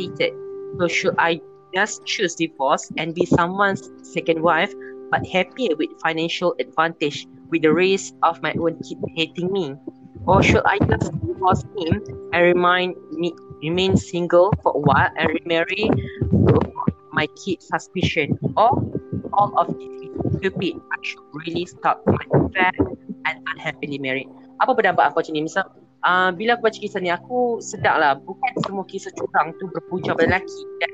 complicated. So should I just choose divorce and be someone's second wife but happier with financial advantage with the risk of my own kid hating me? Or should I just divorce him and remain, me, remain single for a while and remarry my kid suspicion? Or all of this is stupid. I should really stop my affair and unhappily married. Apa pendapat aku macam ni? Misal, uh, bila aku baca kisah ni, aku sedar lah bukan semua kisah curang tu berpuja pada lelaki dan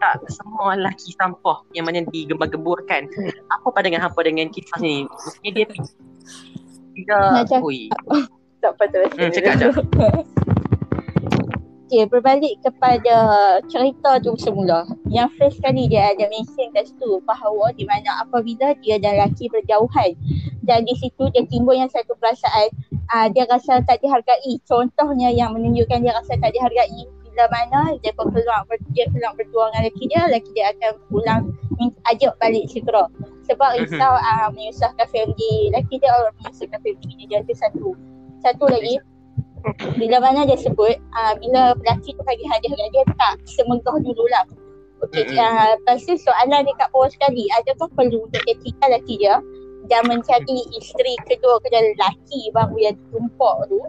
tak semua lelaki sampah yang mana digembar-gemburkan. Apa pandangan hampa dengan kisah ni? Maksudnya dia tidak, Macam- ui. Tak patut. Hmm, cakap je. Okay, berbalik kepada cerita tu semula. Yang first kali dia ada mention kat situ bahawa di mana apabila dia dan lelaki berjauhan dan di situ dia timbul yang satu perasaan uh, dia rasa tak dihargai. Contohnya yang menunjukkan dia rasa tak dihargai bila mana dia berpeluang ber, dia peluang berdua dengan lelaki dia, lelaki dia akan pulang ajak balik segera. Sebab Mhm. risau uh, menyusahkan family lelaki dia orang menyusahkan family dia tu satu. Satu lagi bila mana dia sebut uh, bila lelaki tu bagi hadiah kat dia tak semegah dululah. Okey, uh, lepas tu soalan dekat bawah sekali, adakah perlu untuk ketika lelaki dia dan mencari isteri kedua kepada lelaki baru yang tumpuk tu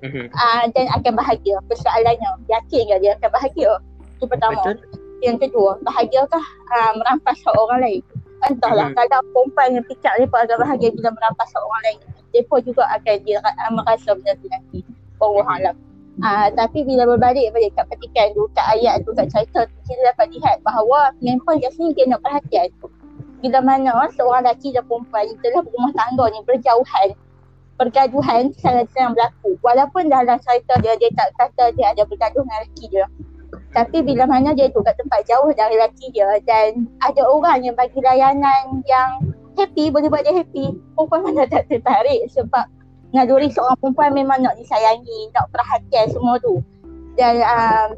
Mhm. uh, dan akan bahagia? Persoalannya, yakin ke dia akan bahagia? Itu pertama. Betul. Yang kedua, bahagiakah uh, merampas orang lain? Entahlah, Hmm. kalau perempuan yang picak mereka akan bahagia bila merampas orang lain. Mereka juga akan dia, uh, merasa benda tu nanti. Allah Alam. Uh, tapi bila berbalik balik kat petikan tu, kat ayat tu, kat cerita tu, kita dapat lihat bahawa memang kat sini dia nak perhatian. Bila mana seorang lelaki dan perempuan yang telah berumah tangga ni berjauhan, pergaduhan sedang berlaku. Walaupun dalam cerita dia, dia tak kata dia ada bergaduh dengan lelaki dia. Tapi bila mana dia tu kat tempat jauh dari lelaki dia dan ada orang yang bagi layanan yang happy, boleh buat dia happy, perempuan mana tak tertarik sebab naluri seorang perempuan memang nak disayangi, nak perhatian semua tu. Dan um,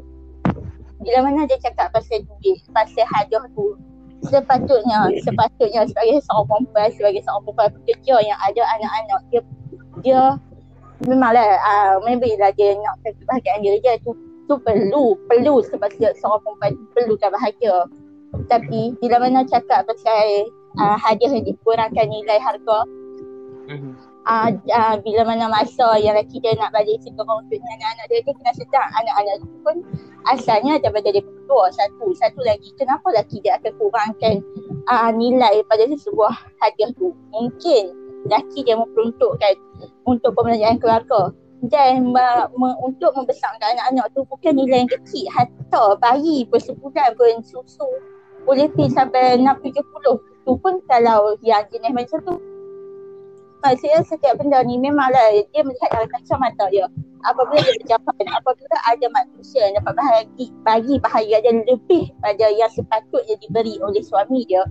bila mana dia cakap pasal duit, pasal hadiah tu, sepatutnya, sepatutnya sebagai seorang perempuan, sebagai seorang perempuan pekerja yang ada anak-anak, dia dia memanglah uh, maybe lah dia nak kebahagiaan diri dia tu tu perlu perlu sebab setiap seorang perempuan perlukan bahagia tapi bila mana cakap pasal uh, hadiah yang dikurangkan nilai harga Mhm. Uh, uh, bila mana masa yang lelaki dia nak balik segera untuk dengan anak-anak dia dia kena sedar. Anak-anak tu pun asalnya daripada dia berdua satu satu lagi kenapa lelaki dia akan kurangkan uh, nilai pada sebuah hadiah tu? Mungkin lelaki dia memperuntukkan untuk pembelajaran keluarga. Dan me, me, untuk membesarkan anak-anak tu bukan nilai yang kecil. Hatta bayi pun sebulan pun susu boleh pergi sampai 6-70 tu pun kalau yang jenis macam tu maksudnya setiap benda ni memanglah dia melihat dari kacamata dia. Apabila dia berjauhan apabila ada manusia yang dapat bahagi, bagi bahagia dan lebih pada yang sepatutnya diberi oleh suami dia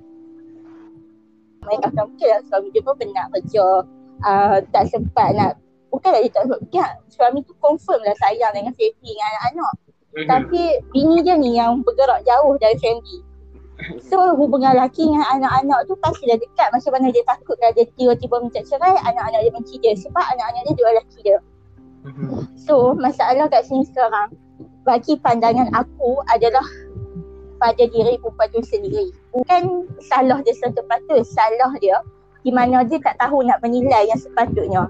mereka akan mungkin lah suami dia pun pernah kerja uh, tak sempat nak bukanlah dia tak sempat ya, suami tu confirm lah sayang dengan family dengan anak-anak. Mhm. tapi bini dia ni yang bergerak jauh dari family So hubungan lelaki dengan anak-anak tu pastilah dekat macam mana dia takut kalau dia tiba-tiba minta cerai anak-anak dia benci dia sebab anak-anak dia dua lelaki dia. Mhm. So masalah kat sini sekarang bagi pandangan aku adalah pada diri perempuan tu sendiri. Bukan salah dia sepatutnya, salah dia di mana dia tak tahu nak menilai yang sepatutnya.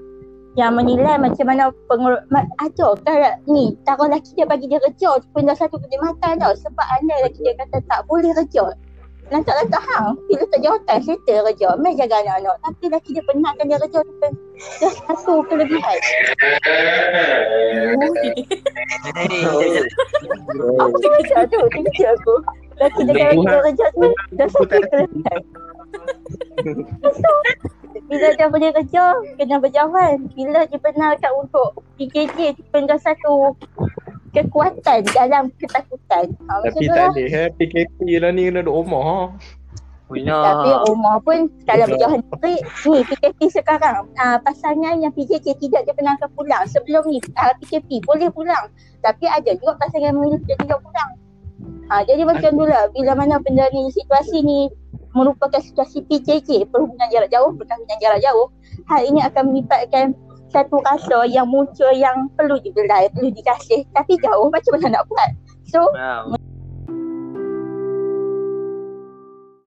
Yang menilai macam mana pengur... Ada kalau ni, taruh lelaki dia bagi dia kerja pun dah satu kenikmatan tau. Sebab anda lelaki dia kata tak boleh kerja. Lantak-lantak hang, bila tak jawatan settle kerja, main jaga anak-anak. Tapi lelaki dia penatkan dia kerja tu pun dah satu kelebihan. Aku terkejut tu, terkejut aku. Lelaki dia dia kerja tu dah satu kelebihan. Bila dia boleh kerja, kena berjauhan. Bila dia benarkan untuk PKJ, dah satu kekuatan dalam ketakutan. Ha, Tapi tak lah. boleh eh. PKP lah ni kena duduk rumah. ha. Pula. Tapi rumah pun kalau Betul. berjauhan diri, ni PKP sekarang, uh, pasangan yang PJJ tidak dibenarkan pulang. Sebelum ni uh, PKP boleh pulang. Tapi ada juga pasangan memilih dia tidak pulang. Ha, jadi macam tu lah, bila mana benda ni, situasi ni merupakan situasi PJJ, perhubungan jarak jauh, perkahwinan jarak jauh, hal ini akan melibatkan satu rasa yang muncul yang perlu dibelai, perlu dikasih. Tapi jauh macam mana nak buat? So, Wow.